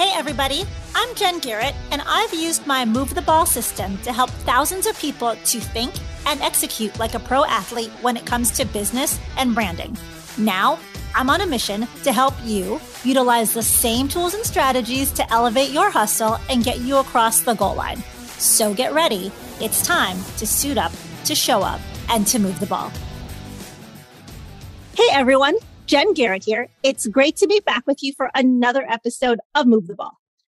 Hey, everybody. I'm Jen Garrett, and I've used my Move the Ball system to help thousands of people to think and execute like a pro athlete when it comes to business and branding. Now, I'm on a mission to help you utilize the same tools and strategies to elevate your hustle and get you across the goal line. So get ready. It's time to suit up, to show up, and to move the ball. Hey, everyone. Jen Garrett here. It's great to be back with you for another episode of Move the Ball.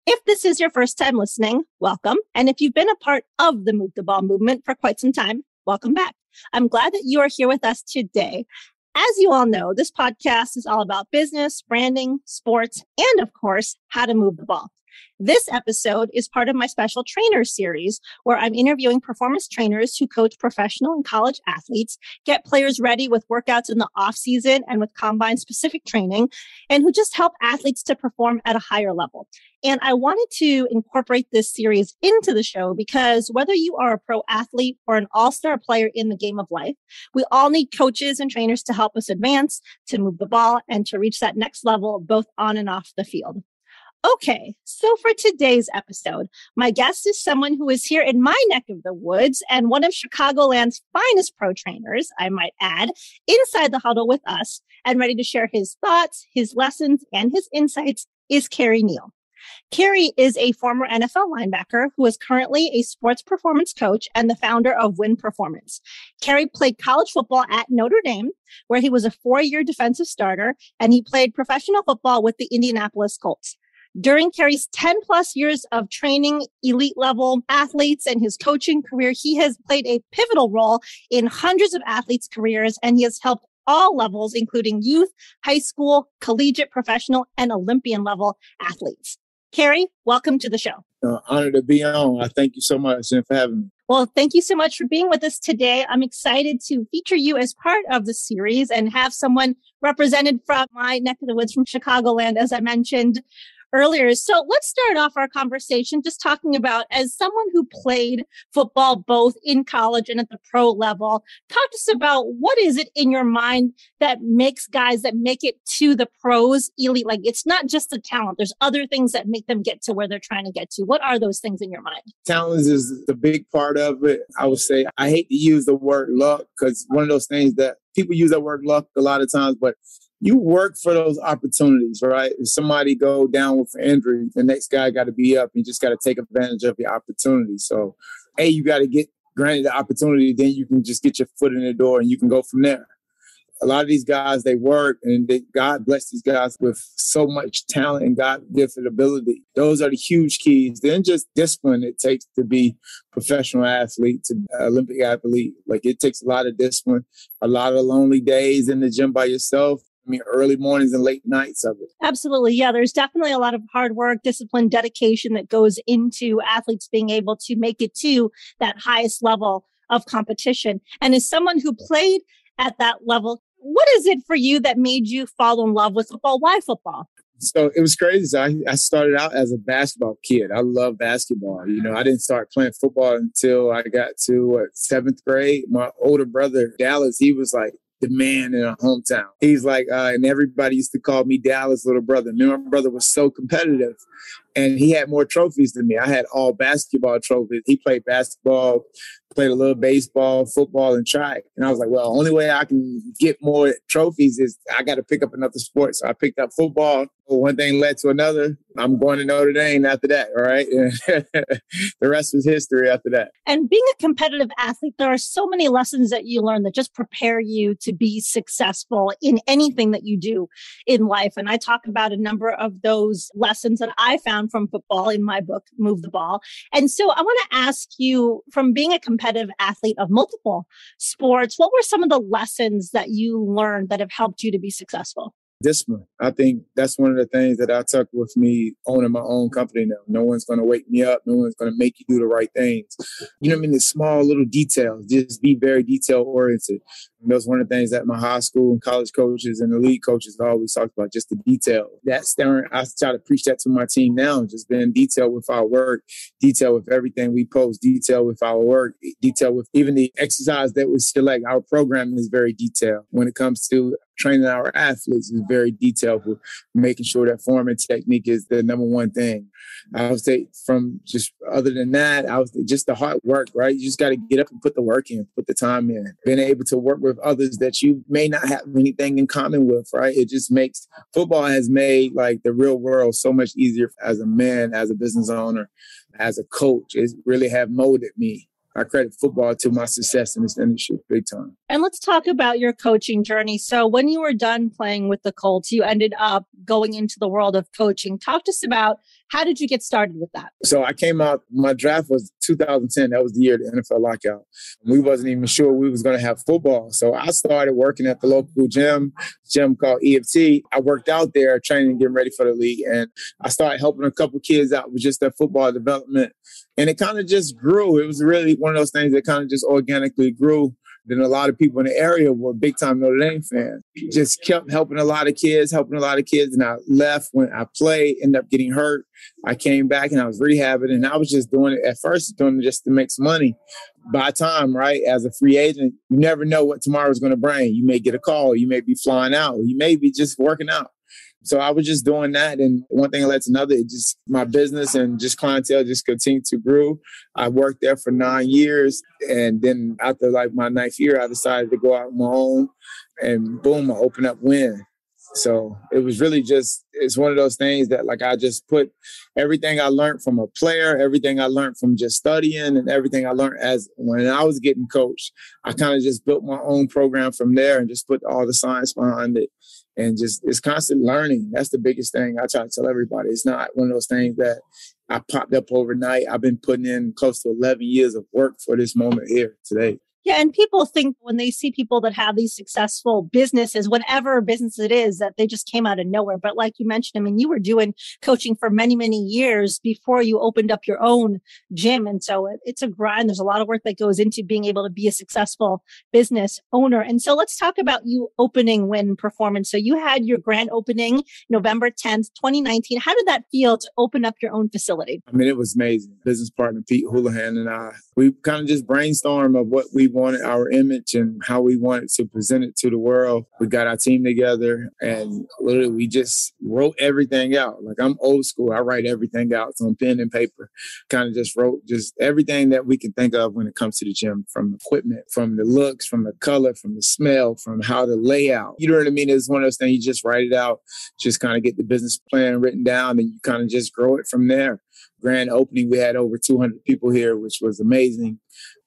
If this is your first time listening, welcome. And if you've been a part of the Move the Ball movement for quite some time, welcome back. I'm glad that you are here with us today. As you all know, this podcast is all about business, branding, sports, and of course, how to move the ball. This episode is part of my special trainer series where I'm interviewing performance trainers who coach professional and college athletes, get players ready with workouts in the off season and with combine specific training, and who just help athletes to perform at a higher level. And I wanted to incorporate this series into the show because whether you are a pro athlete or an all star player in the game of life, we all need coaches and trainers to help us advance, to move the ball, and to reach that next level, both on and off the field. Okay, so for today's episode, my guest is someone who is here in my neck of the woods and one of Chicagoland's finest pro trainers, I might add, inside the huddle with us and ready to share his thoughts, his lessons, and his insights is Kerry Neal. Kerry is a former NFL linebacker who is currently a sports performance coach and the founder of Win Performance. Kerry played college football at Notre Dame, where he was a four year defensive starter, and he played professional football with the Indianapolis Colts. During Kerry's 10 plus years of training elite level athletes and his coaching career, he has played a pivotal role in hundreds of athletes' careers and he has helped all levels, including youth, high school, collegiate, professional, and Olympian level athletes. Kerry, welcome to the show. Uh, honored to be on. I thank you so much for having me. Well, thank you so much for being with us today. I'm excited to feature you as part of the series and have someone represented from my neck of the woods from Chicagoland, as I mentioned earlier. So let's start off our conversation just talking about as someone who played football both in college and at the pro level, talk to us about what is it in your mind that makes guys that make it to the pros elite? Like it's not just the talent. There's other things that make them get to where they're trying to get to. What are those things in your mind? Talent is the big part of it. I would say I hate to use the word luck because one of those things that people use that word luck a lot of times, but you work for those opportunities, right? If somebody go down with an injury, the next guy got to be up. You just got to take advantage of the opportunity. So, a you got to get granted the opportunity, then you can just get your foot in the door and you can go from there. A lot of these guys, they work and they, God bless these guys with so much talent and God gifted ability. Those are the huge keys. Then just discipline it takes to be professional athlete to Olympic athlete. Like it takes a lot of discipline, a lot of lonely days in the gym by yourself, I mean, early mornings and late nights of it. Absolutely. Yeah. There's definitely a lot of hard work, discipline, dedication that goes into athletes being able to make it to that highest level of competition. And as someone who played at that level, what is it for you that made you fall in love with football? Why football? So it was crazy. So I, I started out as a basketball kid. I love basketball. You know, I didn't start playing football until I got to what, seventh grade. My older brother, Dallas, he was like, the man in our hometown. He's like, uh, and everybody used to call me Dallas' little brother. Me my brother was so competitive, and he had more trophies than me. I had all basketball trophies. He played basketball, played a little baseball, football, and track. And I was like, well, only way I can get more trophies is I got to pick up another sport. So I picked up football. One thing led to another. I'm going to Notre Dame after that. All right. the rest was history after that. And being a competitive athlete, there are so many lessons that you learn that just prepare you to be successful in anything that you do in life. And I talk about a number of those lessons that I found from football in my book, Move the Ball. And so I want to ask you from being a competitive competitive athlete of multiple sports, what were some of the lessons that you learned that have helped you to be successful? Discipline. I think that's one of the things that I took with me owning my own company now. No one's going to wake me up. No one's going to make you do the right things. You know what I mean? The small little details. Just be very detail oriented. That's one of the things that my high school and college coaches and elite coaches always talked about, just the detail. That's there. I try to preach that to my team now, just being detailed with our work, detail with everything we post, detail with our work, detail with even the exercise that we select. Our program is very detailed when it comes to training our athletes is very detailed for making sure that form and technique is the number one thing. I would say from just other than that, I was just the hard work, right? You just got to get up and put the work in, put the time in. Being able to work with others that you may not have anything in common with, right? It just makes football has made like the real world so much easier as a man, as a business owner, as a coach. It really have molded me I credit football to my success in this industry big time. And let's talk about your coaching journey. So, when you were done playing with the Colts, you ended up going into the world of coaching. Talk to us about how did you get started with that? So, I came out, my draft was 2010. That was the year the NFL lockout. We wasn't even sure we was going to have football. So, I started working at the local gym, gym called EFT. I worked out there training and getting ready for the league. And I started helping a couple kids out with just their football development and it kind of just grew. It was really one of those things that kind of just organically grew. Then a lot of people in the area were big time Notre Dame fans. Just kept helping a lot of kids, helping a lot of kids. And I left when I played, ended up getting hurt. I came back and I was rehabbing and I was just doing it at first, doing it just to make some money. By time, right, as a free agent, you never know what tomorrow is going to bring. You may get a call, you may be flying out, you may be just working out. So I was just doing that. And one thing led to another. It just my business and just clientele just continued to grow. I worked there for nine years. And then after like my ninth year, I decided to go out on my own and boom, I opened up Win. So it was really just it's one of those things that like I just put everything I learned from a player, everything I learned from just studying, and everything I learned as when I was getting coached. I kind of just built my own program from there and just put all the science behind it and just it's constant learning. That's the biggest thing I try to tell everybody. It's not one of those things that I popped up overnight. I've been putting in close to 11 years of work for this moment here today. Yeah. And people think when they see people that have these successful businesses, whatever business it is, that they just came out of nowhere. But like you mentioned, I mean, you were doing coaching for many, many years before you opened up your own gym. And so it, it's a grind. There's a lot of work that goes into being able to be a successful business owner. And so let's talk about you opening Win Performance. So you had your grand opening November 10th, 2019. How did that feel to open up your own facility? I mean, it was amazing. Business partner Pete Houlihan and I, we kind of just brainstormed of what we wanted our image and how we wanted to present it to the world. We got our team together and literally we just wrote everything out. Like I'm old school. I write everything out on pen and paper. Kind of just wrote just everything that we can think of when it comes to the gym from equipment, from the looks, from the color, from the smell, from how the layout. You know what I mean? It's one of those things you just write it out, just kind of get the business plan written down and you kind of just grow it from there grand opening, we had over 200 people here, which was amazing.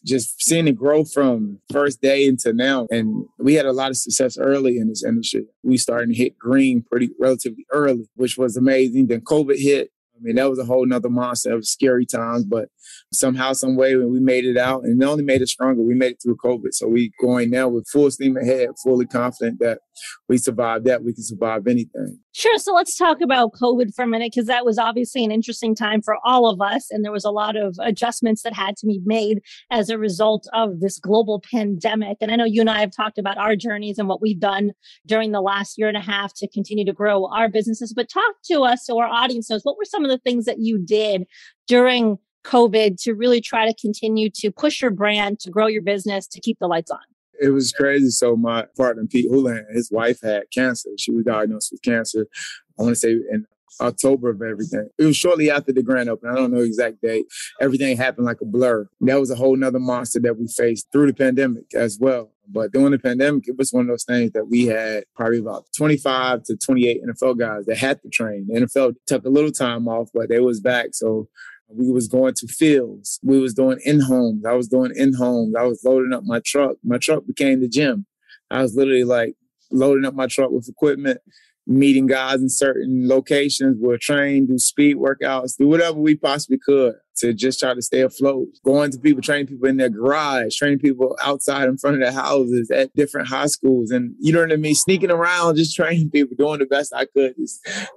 Just seeing it grow from first day into now. And we had a lot of success early in this industry. We started to hit green pretty relatively early, which was amazing. Then COVID hit. I mean, that was a whole nother monster. It was scary times, but somehow, some way, we made it out, and it only made it stronger. We made it through COVID, so we going now with full steam ahead, fully confident that we survived that. We can survive anything. Sure. So let's talk about COVID for a minute, because that was obviously an interesting time for all of us, and there was a lot of adjustments that had to be made as a result of this global pandemic. And I know you and I have talked about our journeys and what we've done during the last year and a half to continue to grow our businesses. But talk to us so our audience knows what were some of the things that you did during COVID to really try to continue to push your brand, to grow your business, to keep the lights on? It was crazy. So my partner Pete Houlihan, his wife had cancer. She was diagnosed with cancer. I want to say in October of everything. It was shortly after the grand opening. I don't know exact date. Everything happened like a blur. That was a whole nother monster that we faced through the pandemic as well. But during the pandemic, it was one of those things that we had probably about 25 to 28 NFL guys that had to train. The NFL took a little time off, but they was back. So we was going to fields. We was doing in homes. I was doing in homes. I was loading up my truck. My truck became the gym. I was literally like loading up my truck with equipment, meeting guys in certain locations. We'll train, do speed workouts, do whatever we possibly could to just try to stay afloat. Going to people, training people in their garage, training people outside in front of their houses at different high schools. And you know what I mean? Sneaking around, just training people, doing the best I could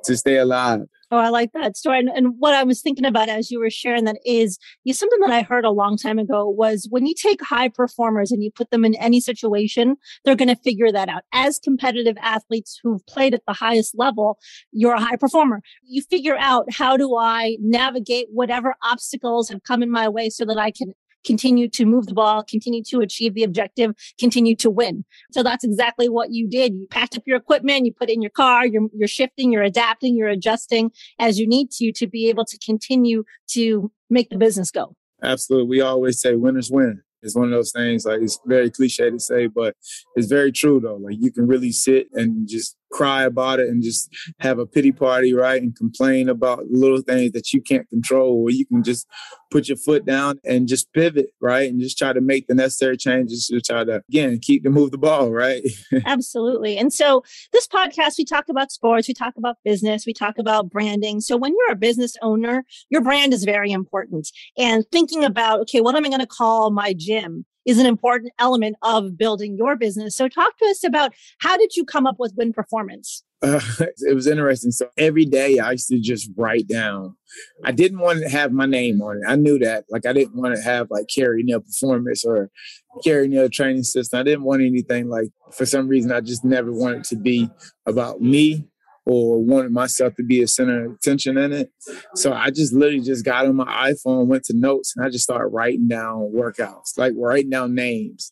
to stay alive. Oh, I like that story. And, and, what I was thinking about as you were sharing that is you, something that I heard a long time ago was when you take high performers and you put them in any situation, they're going to figure that out. As competitive athletes who've played at the highest level, you're a high performer. You figure out how do I navigate whatever obstacles have come in my way so that I can continue to move the ball, continue to achieve the objective, continue to win. So that's exactly what you did. You packed up your equipment, you put it in your car, you're, you're shifting, you're adapting, you're adjusting as you need to to be able to continue to make the business go. Absolutely. We always say winners win. It's one of those things like it's very cliche to say, but it's very true though. Like you can really sit and just cry about it and just have a pity party, right? And complain about little things that you can't control, or you can just put your foot down and just pivot, right? And just try to make the necessary changes to try to, again, keep to move the ball, right? Absolutely. And so this podcast, we talk about sports, we talk about business, we talk about branding. So when you're a business owner, your brand is very important. And thinking about, okay, what am I going to call my gym? Is an important element of building your business. So talk to us about how did you come up with win performance? Uh, it was interesting. So every day I used to just write down. I didn't want to have my name on it. I knew that. Like I didn't want to have like Kerry Neal Performance or Kerry Neal Training System. I didn't want anything like. For some reason, I just never wanted to be about me or wanted myself to be a center of attention in it. So I just literally just got on my iPhone, went to notes, and I just started writing down workouts, like writing down names.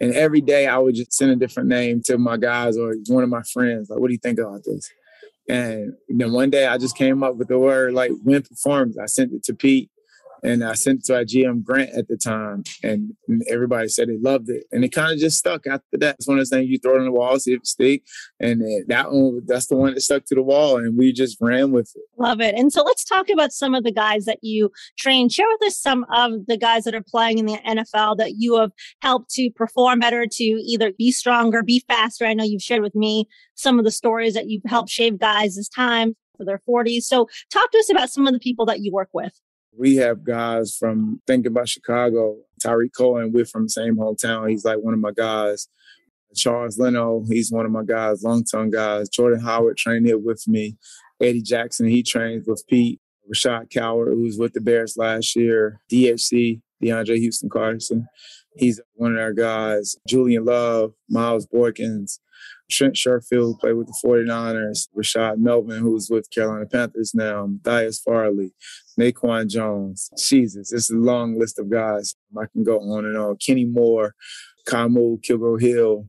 And every day I would just send a different name to my guys or one of my friends. Like, what do you think about this? And then one day I just came up with the word like win performance. I sent it to Pete and I sent it to our GM Grant at the time, and everybody said they loved it, and it kind of just stuck after that. It's one of those things you throw it on the wall, see if it stick, and that one that's the one that stuck to the wall, and we just ran with it. Love it. And so let's talk about some of the guys that you train. Share with us some of the guys that are playing in the NFL that you have helped to perform better, to either be stronger, be faster. I know you've shared with me some of the stories that you've helped shave guys' time for their 40s. So talk to us about some of the people that you work with. We have guys from thinking about Chicago. Tarik Cohen, we're from the same hometown. He's like one of my guys. Charles Leno, he's one of my guys, long-term guys. Jordan Howard trained here with me. Eddie Jackson, he trains with Pete. Rashad Coward, who was with the Bears last year. DHC, DeAndre Houston Carson. He's one of our guys. Julian Love, Miles Boykins, Trent Sherfield played with the 49ers, Rashad Melvin, who's with Carolina Panthers now, Matthias Farley, Naquan Jones. Jesus, it's a long list of guys. I can go on and on. Kenny Moore, Kamu Grugier-Hill.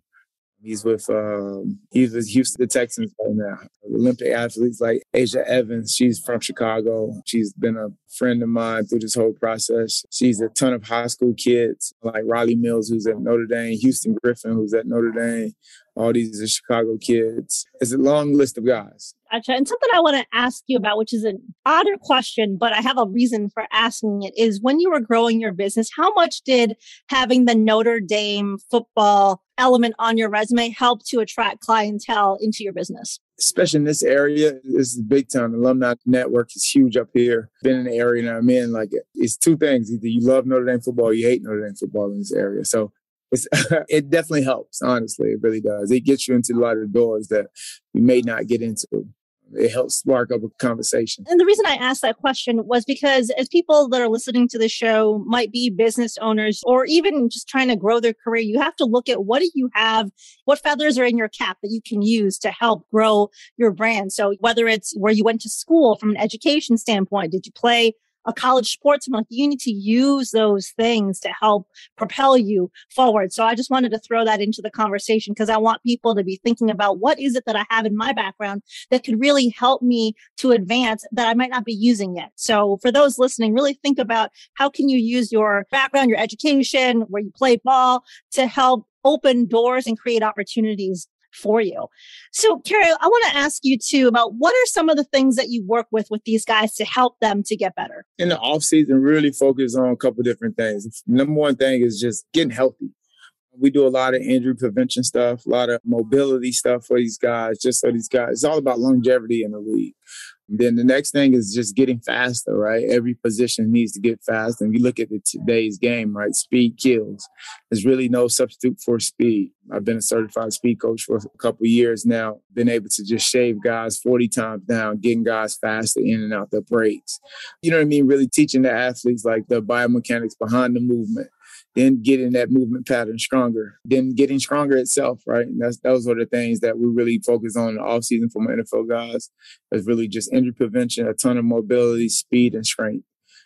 He's with um, he's with Houston Texans right now. Olympic athletes like Aja Evans. She's from Chicago. She's been a friend of mine through this whole process. She's a ton of high school kids like Rylie Mills, who's at Notre Dame, Houston Griffith, who's at Notre Dame, all these are Chicago kids. It's a long list of guys. Gotcha. And something I want to ask you about, which is an odder question, but I have a reason for asking it, is when you were growing your business, how much did having the Notre Dame football element on your resume help to attract clientele into your business? Especially in this area, this is big time. Alumni network is huge up here. Been in the area that I'm in, like it's two things. Either you love Notre Dame football, or you hate Notre Dame football in this area. So it definitely helps. Honestly, it really does. It gets you into a lot of doors that you may not get into. It helps spark up a conversation. And the reason I asked that question was because as people that are listening to the show might be business owners or even just trying to grow their career, you have to look at what do you have, what feathers are in your cap that you can use to help grow your brand. So whether it's where you went to school from an education standpoint, did you play a college sportsman. Like you need to use those things to help propel you forward. So I just wanted to throw that into the conversation because I want people to be thinking about what is it that I have in my background that could really help me to advance that I might not be using yet. So for those listening, really think about how can you use your background, your education, where you play ball to help open doors and create opportunities for you. So, Kerry, I want to ask you too about what are some of the things that you work with with these guys to help them to get better? In the off season, really focus on a couple different things. Number one thing is just getting healthy. We do a lot of injury prevention stuff, a lot of mobility stuff for these guys, just so these guys, it's all about longevity in the league. Then the next thing is just getting faster, right? Every position needs to get fast. And you look at the today's game, right? Speed kills. There's really no substitute for speed. I've been a certified speed coach for a couple years now. Been able to just shave guys 40 times down, getting guys faster in and out the breaks. You know what I mean? Really teaching the athletes like the biomechanics behind the movement then getting that movement pattern stronger, then getting stronger itself, right? And that's those are the things that we really focus on in the offseason for my NFL guys. Is really just injury prevention, a ton of mobility, speed, and strength.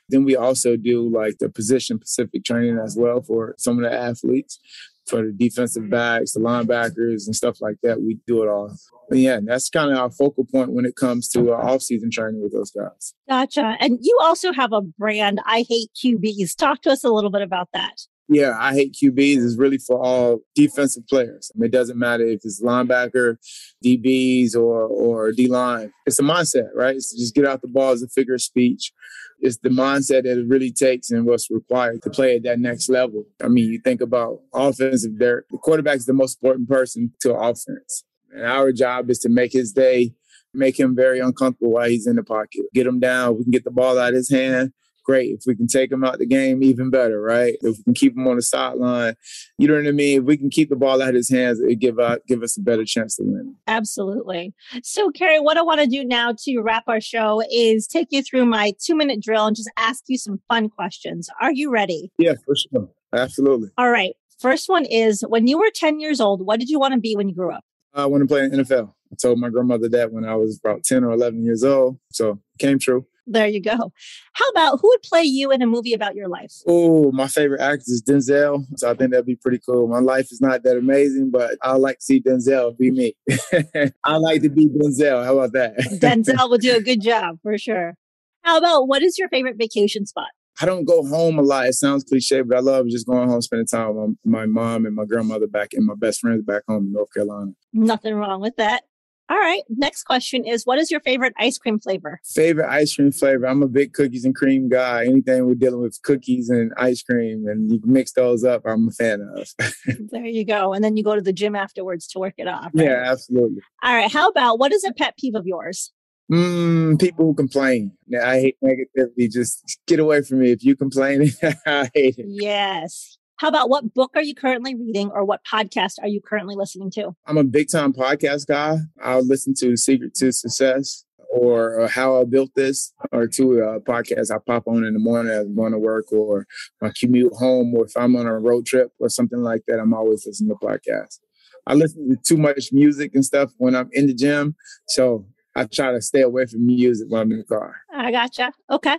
Then we also do like the position specific training as well for some of the athletes, for the defensive backs, the linebackers, and stuff like that. We do it all. But yeah, that's kind of our focal point when it comes to uh, our off-season training with those guys. Gotcha. And you also have a brand, I Hate QBs. Talk to us a little bit about that yeah, I hate QBs is really for all defensive players. I mean, it doesn't matter if it's linebacker, DBs, or or D line. It's a mindset, right? It's just get out the ball as a figure of speech. It's the mindset that it really takes and what's required to play at that next level. I mean, you think about offensive. There, the quarterback is the most important person to offense, and our job is to make his day, make him very uncomfortable while he's in the pocket. Get him down. We can get the ball out of his hand great. If we can take him out the game, even better, right? If we can keep him on the sideline, you know what I mean? If we can keep the ball out of his hands, it give out give us a better chance to win. Absolutely. So, Kerry, what I want to do now to wrap our show is take you through my two minute drill and just ask you some fun questions. Are you ready? Yeah, for sure. Absolutely. All right. First one is when you were 10 years old, what did you want to be when you grew up? I want to play in NFL. I told my grandmother that when I was about 10 or 11 years old. So it came true. There you go. How about who would play you in a movie about your life? Oh, my favorite actor is Denzel. So I think that'd be pretty cool. My life is not that amazing, but I like to see Denzel be me. I like to be Denzel. How about that? Denzel will do a good job for sure. How about what is your favorite vacation spot? I don't go home a lot. It sounds cliche, but I love just going home, spending time with my mom and my grandmother back and my best friends back home in North Carolina. Nothing wrong with that. All right. Next question is What is your favorite ice cream flavor? Favorite ice cream flavor? I'm a big cookies and cream guy. Anything we're dealing with cookies and ice cream and you mix those up, I'm a fan of. there you go. And then you go to the gym afterwards to work it off. Right? Yeah, absolutely. All right. How about what is a pet peeve of yours? Mm, people who complain. I hate negativity. Just get away from me. If you complain, I hate it. Yes. How about what book are you currently reading or what podcast are you currently listening to? I'm a big time podcast guy. I'll listen to Secret to Success or, uh, How I Built This or two uh, podcasts I pop on in the morning as I'm going to work or my commute home or if I'm on a road trip or something like that. I'm always listening to podcasts. I listen to too much music and stuff when I'm in the gym. So I try to stay away from music when I'm in the car. I gotcha. Okay.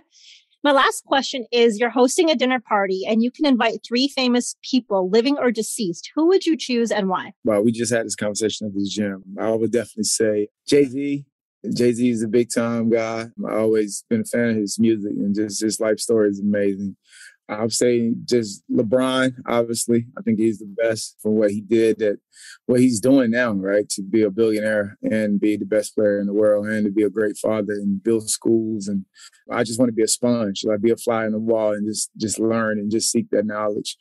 My last question is you're hosting a dinner party and you can invite three famous people, living or deceased. Who would you choose and why? Well, we just had this conversation at the gym. I would definitely say Jay Z. Jay Z is a big time guy. I've always been a fan of his music and just his life story is amazing. I would say just LeBron, obviously. I think he's the best for what he did at what he's doing now, right? To be a billionaire and be the best player in the world and to be a great father and build schools. And I just want to be a sponge, like be a fly in the wall and just just learn and just seek that knowledge.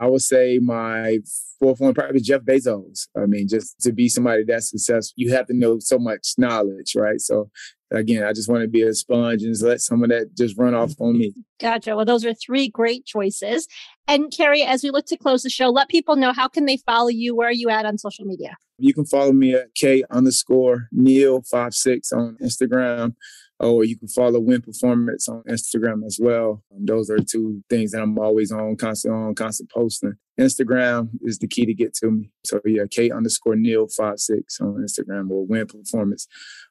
I would say my fourth one probably Jeff Bezos. I mean, just to be somebody that's successful, you have to know so much knowledge, right? So again, I just want to be a sponge and just let some of that just run off on me. Gotcha. Well, those are three great choices. And Kerry, as we look to close the show, let people know how can they follow you? Where are you at on social media? You can follow me at K underscore Neal five six on Instagram. Or you can follow Win Performance on Instagram as well. Um, those are two things that I'm always on, constant on, constant posting. Instagram is the key to get to me. So yeah, K underscore Neal five six on Instagram or Win Performance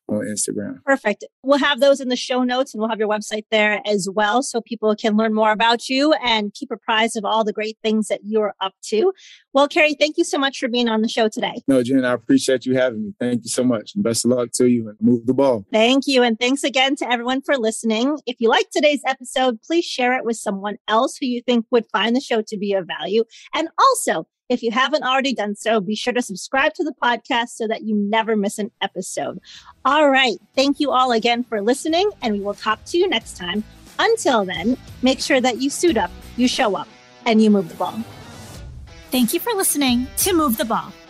on Instagram. Perfect. We'll have those in the show notes and we'll have your website there as well so people can learn more about you and keep apprised of all the great things that you're up to. Well, Kerry, thank you so much for being on the show today. No, Jen, I appreciate you having me. Thank you so much. And best of luck to you and move the ball. Thank you. And thanks again to everyone for listening. If you like today's episode, please share it with someone else who you think would find the show to be of value. And also, if you haven't already done so, be sure to subscribe to the podcast so that you never miss an episode. All right. Thank you all again for listening, and we will talk to you next time. Until then, make sure that you suit up, you show up, and you move the ball. Thank you for listening to Move the Ball.